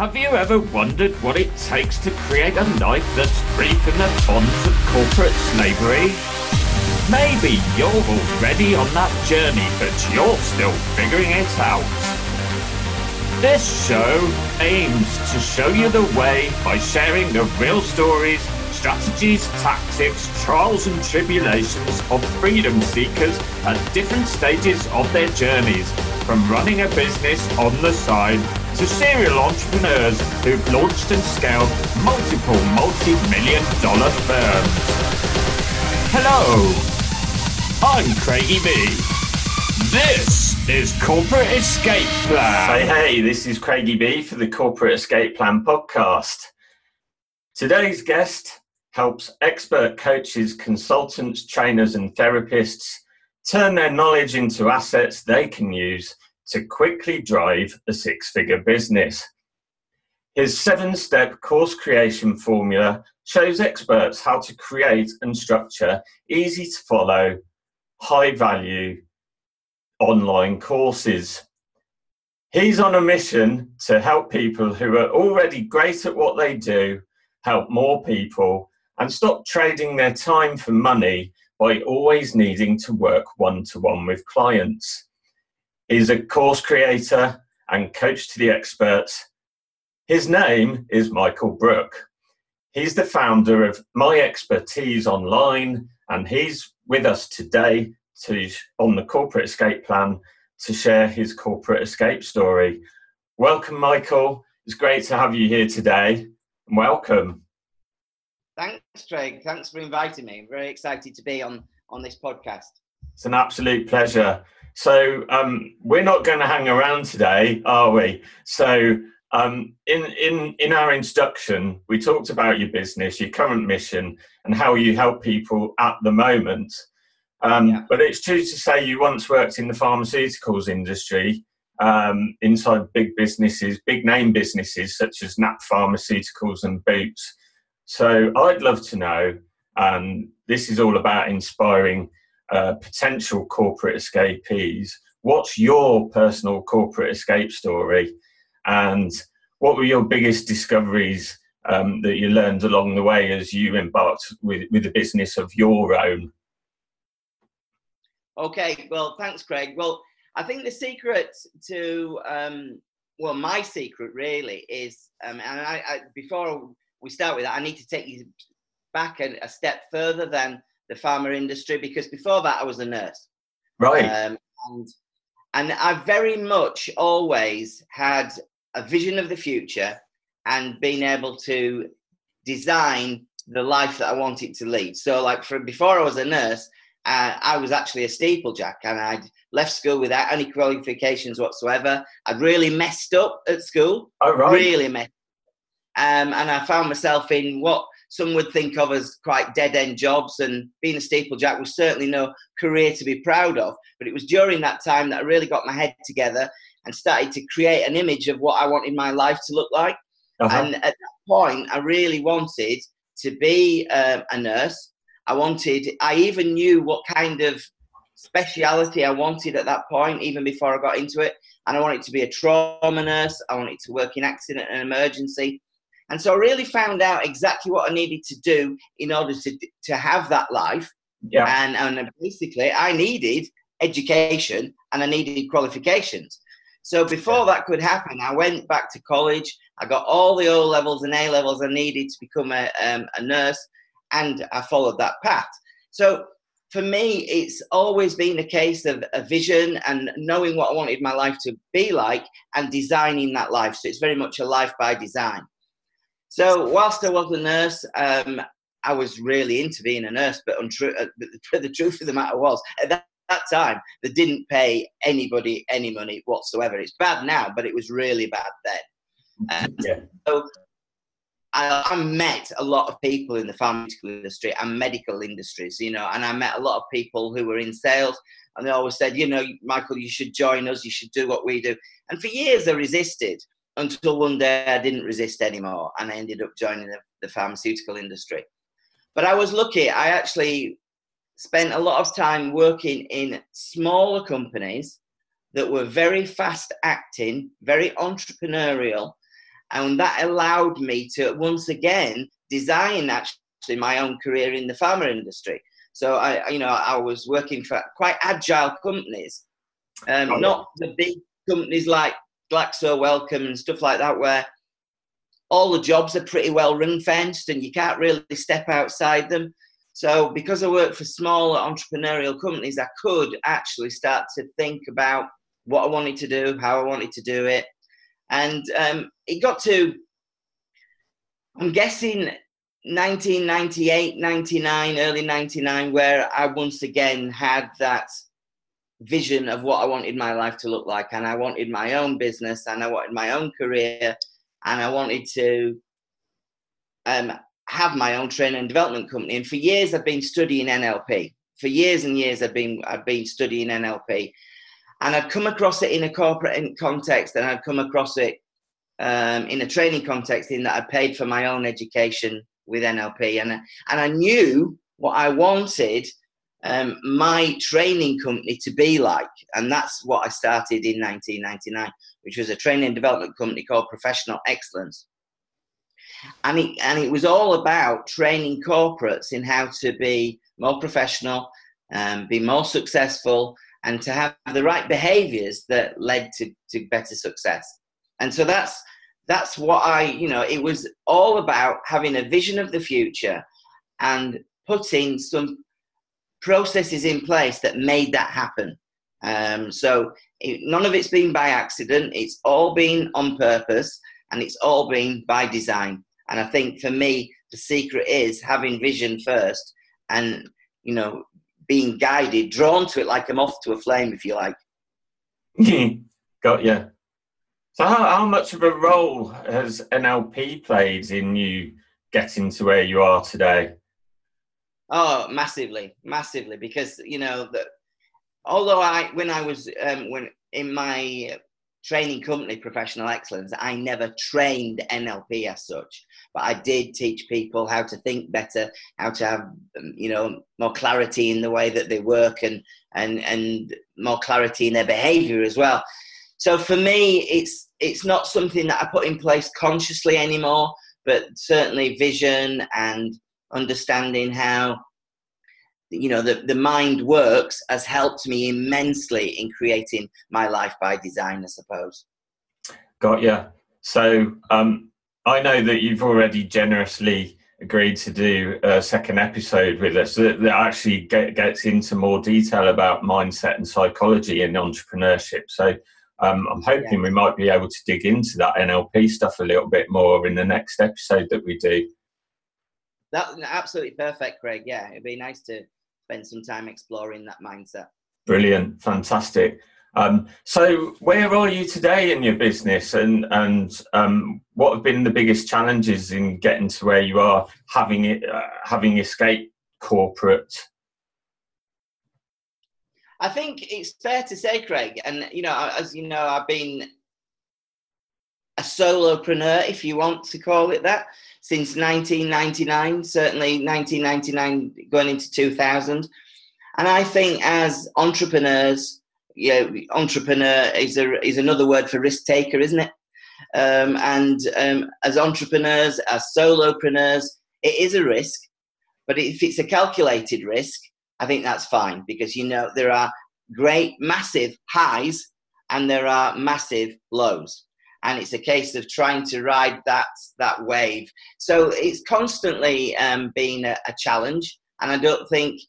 Have you ever wondered what it takes to create a life that's free from the bonds of corporate slavery? Maybe you're already on that journey, but you're still figuring it out. This show aims to show you the way by sharing the real stories, strategies, tactics, trials, and tribulations of freedom seekers at different stages of their journeys, from running a business on the side to serial entrepreneurs who've launched and scaled multiple multi million dollar firms. Hello, I'm Craigie B. This is Corporate Escape Plan. Say hey, this is Craigie B for the Corporate Escape Plan podcast. Today's guest helps expert coaches, consultants, trainers, and therapists turn their knowledge into assets they can use to quickly drive a six figure business. His seven step course creation formula shows experts how to create and structure easy to follow high value online courses. He's on a mission to help people who are already great at what they do help more people and stop trading their time for money by always needing to work one to one with clients. He's a course creator and coach to the experts. His name is Michael Brook. He's the founder of My Expertise Online, and he's with us today to on the corporate escape plan to share his corporate escape story. Welcome, Michael. It's great to have you here today. Welcome. Thanks, Craig. Thanks for inviting me. I'm very excited to be on on this podcast. It's an absolute pleasure. So um, we're not going to hang around today, are we? So um, in in in our introduction, we talked about your business, your current mission, and how you help people at the moment. Um, yeah. But it's true to say you once worked in the pharmaceuticals industry um, inside big businesses, big name businesses such as Napp Pharmaceuticals and Boots. So I'd love to know. Um, this is all about inspiring uh, potential corporate escapees. What's your personal corporate escape story? And what were your biggest discoveries um, that you learned along the way as you embarked with, with a business of your own? Okay, well, thanks, Craig. Well, I think the secret to, um, well, my secret really is, um, and I, I, before we start with that, I need to take you back a, a, step further than the pharma industry because before that I was a nurse. Right. Um, and and I very much always had a vision of the future and being able to design the life that I wanted to lead. So, like, for before I was a nurse, uh, I was actually a steeplejack and I'd left school without any qualifications whatsoever. I'd really messed up at school. Oh, right. Really messed um, and I found myself in what some would think of as quite dead end jobs. And being a steeplejack was certainly no career to be proud of. But it was during that time that I really got my head together and started to create an image of what I wanted my life to look like. Uh-huh. And at that point, I really wanted to be um, a nurse. I wanted, I even knew what kind of speciality I wanted at that point, even before I got into it. And I wanted to be a trauma nurse. I wanted to work in accident and emergency. And so I really found out exactly what I needed to do in order to, to have that life. Yeah. And, and basically, I needed education and I needed qualifications. So before that could happen, I went back to college. I got all the O levels and A levels I needed to become a, um, a nurse, and I followed that path. So for me, it's always been a case of a vision and knowing what I wanted my life to be like and designing that life. So it's very much a life by design. So whilst I was a nurse, um, I was really into being a nurse, but untrue, uh, the truth of the matter was, at that, that time, they didn't pay anybody any money whatsoever. It's bad now, but it was really bad then. Um, yeah. So I, I, met a lot of people in the pharmaceutical industry and medical industries, you know, and I met a lot of people who were in sales, and they always said, you know, Michael, you should join us, you should do what we do. And for years, I resisted until one day I didn't resist anymore and I ended up joining the, the pharmaceutical industry. But I was lucky. I actually spent a lot of time working in smaller companies that were very fast acting, very entrepreneurial, and that allowed me to once again design actually my own career in the pharma industry. So I, you know, I was working for quite agile companies, um, oh, not the big companies like Glaxo Wellcome and stuff like that, where all the jobs are pretty well ring fenced and you can't really step outside them. So because I work for smaller entrepreneurial companies, I could actually start to think about what I wanted to do, how I wanted to do it, and um, it got to. I'm guessing 1998, 99, early 99, where I once again had that vision of what I wanted my life to look like. And I wanted my own business and I wanted my own career and I wanted to um, have my own training and development company. And for years, I've been studying NLP. For years and years, I've been, I've been studying NLP. And I'd come across it in a corporate context and I'd come across it um, in a training context in that I paid for my own education with NLP, and and I knew what I wanted um, my training company to be like, and that's what I started in 1999, which was a training development company called Professional Excellence. And it, and it was all about training corporates in how to be more professional, um, be more successful, and to have the right behaviors that led to, to better success. And so that's that's what I, you know, it was all about having a vision of the future and putting some processes in place that made that happen. Um, so it, none of it's been by accident, it's all been on purpose and it's all been by design. And I think for me, the secret is having vision first and, you know, being guided, drawn to it like a moth to a flame, if you like. Got you. So, how, how much of a role has NLP played in you getting to where you are today? Oh, massively, massively, because you know that. Although I, when I was um, when in my training company, Professional Excellence, I never trained NLP as such, but I did teach people how to think better, how to have um, you know more clarity in the way that they work, and and and more clarity in their behaviour as well. So for me, it's it's not something that I put in place consciously anymore, but certainly vision and understanding how you know the, the mind works has helped me immensely in creating my life by design i suppose got you so um, i know that you've already generously agreed to do a second episode with us that, that actually get, gets into more detail about mindset and psychology and entrepreneurship so um, I'm hoping yeah. we might be able to dig into that NLP stuff a little bit more in the next episode that we do. That's absolutely perfect, Craig. Yeah, it'd be nice to spend some time exploring that mindset. Brilliant, fantastic. Um, so, where are you today in your business, and and um, what have been the biggest challenges in getting to where you are, having it, uh, having escaped corporate I think it's fair to say, Craig, and you know, as you know, I've been a solopreneur, if you want to call it that, since 1999, certainly 1999 going into 2000. And I think as entrepreneurs, you know, entrepreneur is a, is another word for risk taker, isn't it? Um, and um, as entrepreneurs, as solopreneurs, it is a risk. But if it's a calculated risk, I think that's fine because you know there are great, massive highs and there are massive lows. And it's a case of trying to ride that that wave. So it's constantly um, a, a challenge. And I don't think,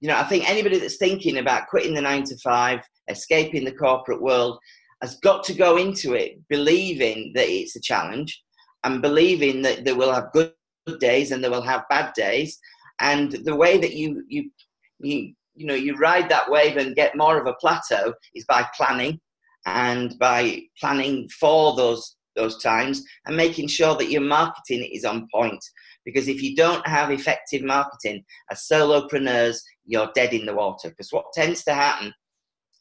you know, I think anybody that's thinking about quitting the nine to five, escaping the corporate world, has got to go into it believing that it's a challenge and believing that they will have good days and they will have bad days. And the way that you you you you know you ride that wave and get more of a plateau is by planning and by planning for those those times and making sure that your marketing is on point. Because if you don't have effective marketing as solopreneurs you're dead in the water. Because what tends to happen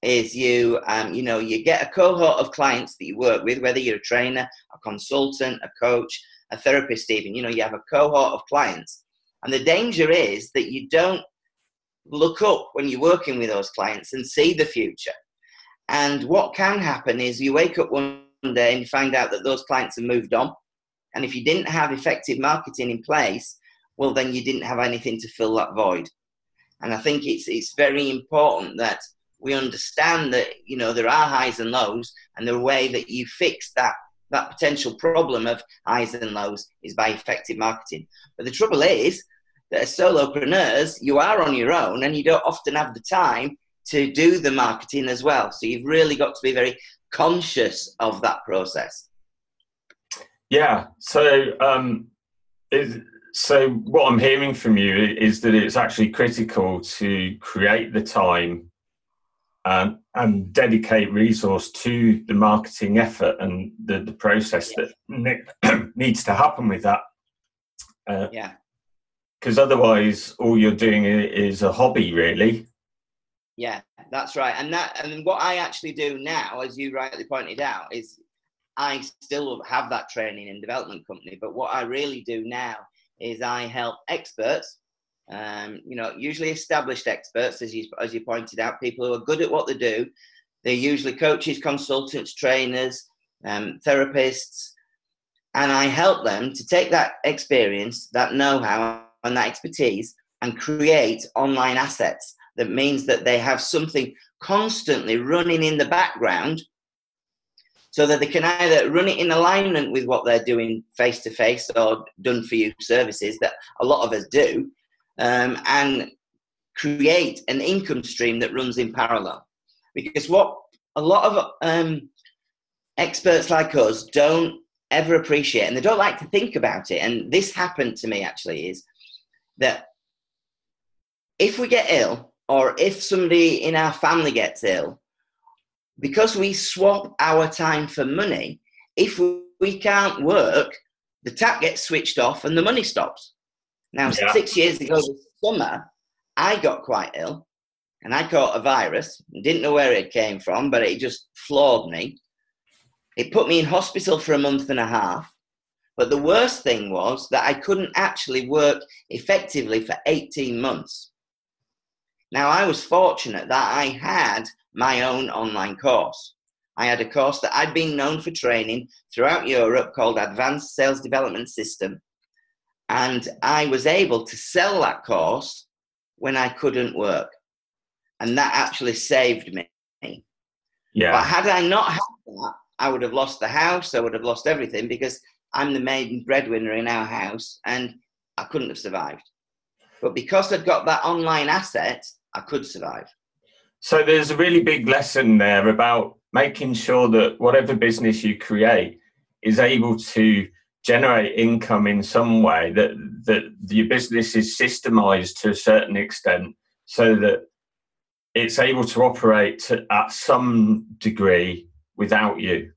is you um, you know you get a cohort of clients that you work with whether you're a trainer a consultant a coach a therapist even you know you have a cohort of clients. And the danger is that you don't look up when you're working with those clients and see the future. And what can happen is you wake up one day and find out that those clients have moved on And if you didn't have effective marketing in place, well, then you didn't have anything to fill that void. And I think it's it's very important that we understand that you know there are highs and lows, and the way that you fix that that potential problem of highs and lows is by effective marketing. But the trouble is that as solopreneurs, you are on your own, and you don't often have the time to do the marketing as well. So you've really got to be very conscious of that process. Yeah. So, um, is, so what I'm hearing from you is that it's actually critical to create the time and, um, and dedicate resource to the marketing effort and the, the process that ne- needs to happen with that. Uh, yeah. Because otherwise, all you're doing is a hobby, really. Yeah, that's right. And that and what I actually do now, as you rightly pointed out, is I still have that training and development company. But what I really do now is I help experts, um, you know, usually established experts, as you as you pointed out, people who are good at what they do. They're usually coaches, consultants, trainers, um, therapists, and I help them to take that experience, that know-how, and that expertise, and create online assets that means that they have something constantly running in the background so that they can either run it in alignment with what they're doing face to face or done for you services that a lot of us do um, and create an income stream that runs in parallel. Because what a lot of um, experts like us don't ever appreciate and they don't like to think about it and this happened to me actually is that if we get ill or if somebody in our family gets ill, because we swap our time for money, if we can't work, the tap gets switched off and the money stops. Now, yeah. six years ago this summer, I got quite ill and I caught a virus. Didn't know where it came from, but it just floored me. It put me in hospital for a month and a half. But the worst thing was that I couldn't actually work effectively for 18 months. Now, I was fortunate that I had my own online course. I had a course that I'd been known for training throughout Europe called Advanced Sales Development System. And I was able to sell that course when I couldn't work. And that actually saved me. Yeah. But had I not had that, I would have lost the house, I would have lost everything because I'm the main breadwinner in our house and I couldn't have survived. But because I'd got that online asset, I could survive. So there's a really big lesson there about making sure that whatever business you create is able to generate income in some way that that your business is systemized to a certain extent so that it's able to operate to, at some degree without you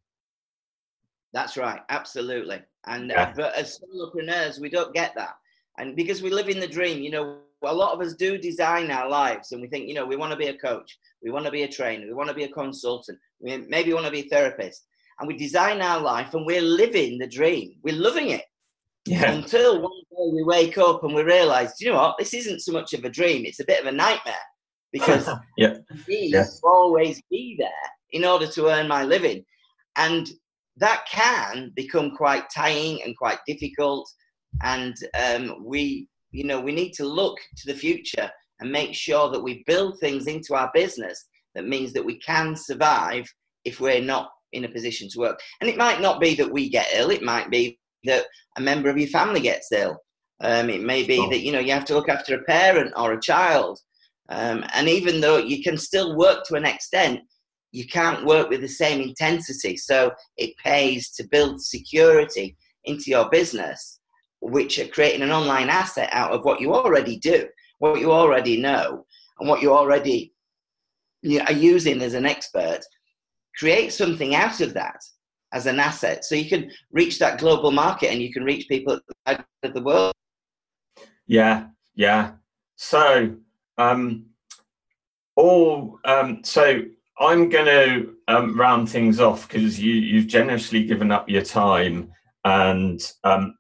that's right absolutely and yeah. uh, but as solopreneurs we don't get that and because we live in the dream you know a lot of us do design our lives and we think, you know, we want to be a coach, we want to be a trainer, we want to be a consultant, we maybe want to be a therapist. And we design our life and we're living the dream. We're loving it. Yeah. Until one day we wake up and we realize, you know what, this isn't so much of a dream, it's a bit of a nightmare because yeah. yeah. always be there in order to earn my living. And that can become quite tying and quite difficult. And um, we you know, we need to look to the future and make sure that we build things into our business that means that we can survive if we're not in a position to work. And it might not be that we get ill, it might be that a member of your family gets ill. Um, it may be that you know you have to look after a parent or a child, um, and even though you can still work to an extent, you can't work with the same intensity. So it pays to build security into your business which are creating an online asset out of what you already do, what you already know, and what you already are using as an expert. Create something out of that as an asset so you can reach that global market and you can reach people the, of the world. Yeah, yeah. So, um, all um, so I'm going to um, round things off because you you've generously given up your time and um,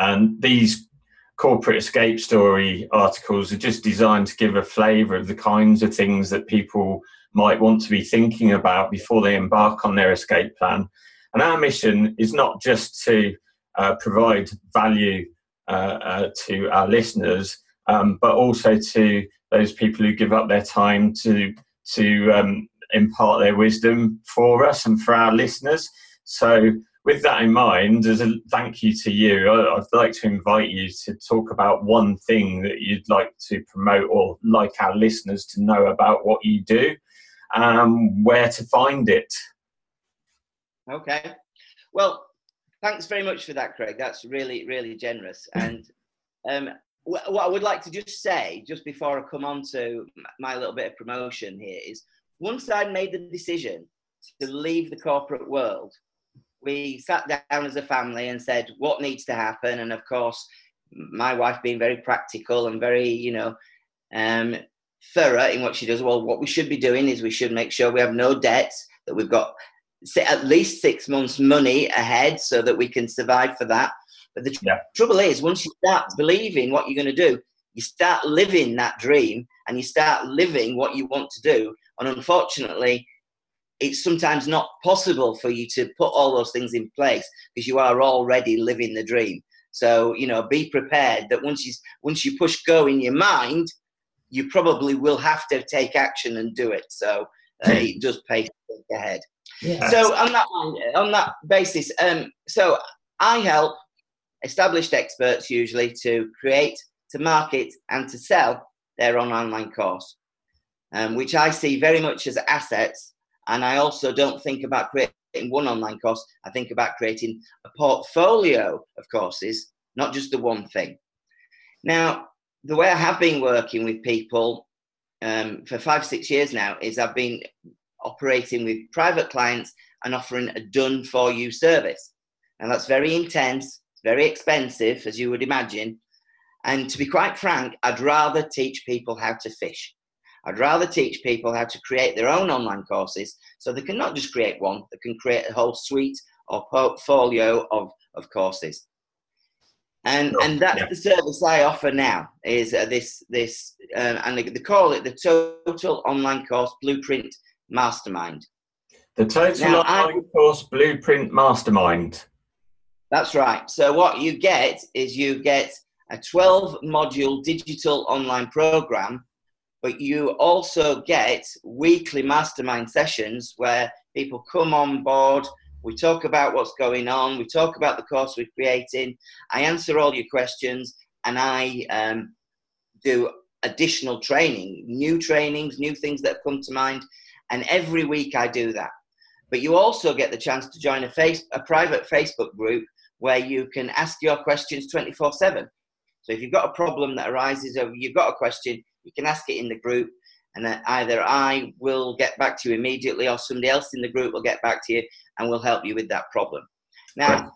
and these corporate escape story articles are just designed to give a flavour of the kinds of things that people might want to be thinking about before they embark on their escape plan. And our mission is not just to uh, provide value uh, uh, to our listeners, um, but also to those people who give up their time to to um, impart their wisdom for us and for our listeners. So, with that in mind, as a thank you to you, I'd like to invite you to talk about one thing that you'd like to promote or like our listeners to know about what you do, and where to find it. Okay. Well, thanks very much for that, Craig. That's really, really generous. And um, what I would like to just say, just before I come on to my little bit of promotion here, is once I made the decision to leave the corporate world, we sat down as a family and said what needs to happen. And of course, my wife being very practical and very, you know, um, thorough in what she does. Well, what we should be doing is we should make sure we have no debts, that we've got at least six months' money ahead so that we can survive for that. But the tr- yeah. trouble is, once you start believing what you're going to do, you start living that dream and you start living what you want to do. And unfortunately, it's sometimes not possible for you to put all those things in place because you are already living the dream. So you know, be prepared that once you once you push go in your mind, you probably will have to take action and do it. So uh, it does pay to think ahead. Yes. So on that on that basis, um, so I help established experts usually to create, to market, and to sell their own online course, um, which I see very much as assets. And I also don't think about creating one online course. I think about creating a portfolio of courses, not just the one thing. Now, the way I have been working with people um, for five, six years now is I've been operating with private clients and offering a done for you service. And that's very intense, very expensive, as you would imagine. And to be quite frank, I'd rather teach people how to fish. I'd rather teach people how to create their own online courses so they can not just create one, they can create a whole suite or portfolio of, of courses. And, and that's yeah. the service I offer now is uh, this, this uh, and they, they call it the Total Online Course Blueprint Mastermind. The Total now, Online I, Course Blueprint Mastermind. That's right. So what you get is you get a 12 module digital online program, but you also get weekly mastermind sessions where people come on board. We talk about what's going on. We talk about the course we're creating. I answer all your questions and I um, do additional training, new trainings, new things that have come to mind and every week I do that. But you also get the chance to join a, face, a private Facebook group where you can ask your questions 24 7. So if you've got a problem that arises or you've got a question, you can ask it in the group, and then either I will get back to you immediately or somebody else in the group will get back to you and will help you with that problem. Now.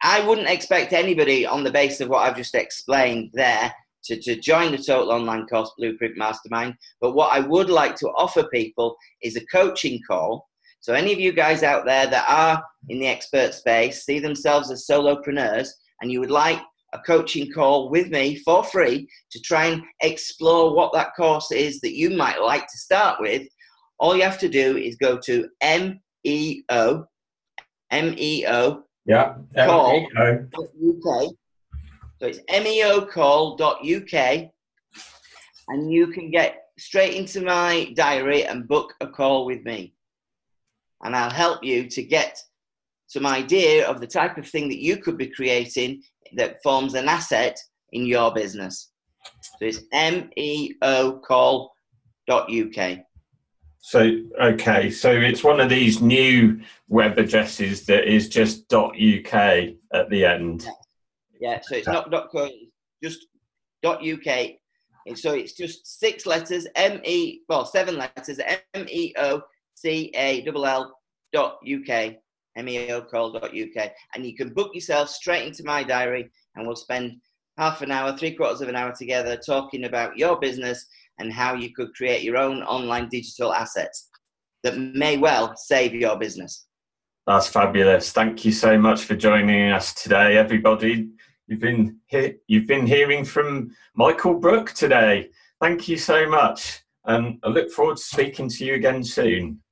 I wouldn't expect anybody on the basis of what I've just explained there to, to join the Total Online Course Blueprint Mastermind. But what I would like to offer people is a coaching call. So, any of you guys out there that are in the expert space, see themselves as solopreneurs, and you would like a coaching call with me for free to try and explore what that course is that you might like to start with, all you have to do is go to MEO, MEO, yeah, call.uk so it's meocall.uk, and you can get straight into my diary and book a call with me. And I'll help you to get some idea of the type of thing that you could be creating that forms an asset in your business. So it's meocall.uk. So okay, so it's one of these new web addresses that is just .uk at the end. Yeah, so it's not dot co, just dot uk. And so it's just six letters, M E, well, seven letters, M E O C A L L dot UK, meocall.uk. And you can book yourself straight into my diary, and we'll spend half an hour, three quarters of an hour together talking about your business and how you could create your own online digital assets that may well save your business. That's fabulous. Thank you so much for joining us today, everybody. You've been he- you've been hearing from Michael Brook today. Thank you so much, and I look forward to speaking to you again soon.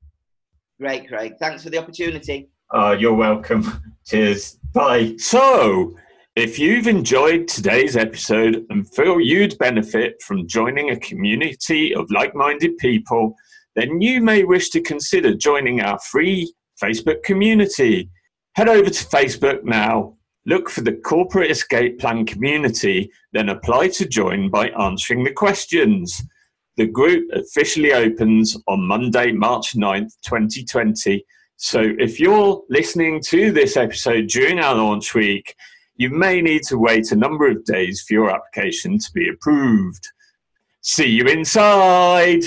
Great, Craig. Thanks for the opportunity. Oh, you're welcome. Cheers. Bye. So, if you've enjoyed today's episode and feel you'd benefit from joining a community of like minded people, then you may wish to consider joining our free Facebook community. Head over to Facebook now, look for the Corporate Escape Plan community, then apply to join by answering the questions. The group officially opens on Monday, March 9th, 2020. So if you're listening to this episode during our launch week, you may need to wait a number of days for your application to be approved. See you inside!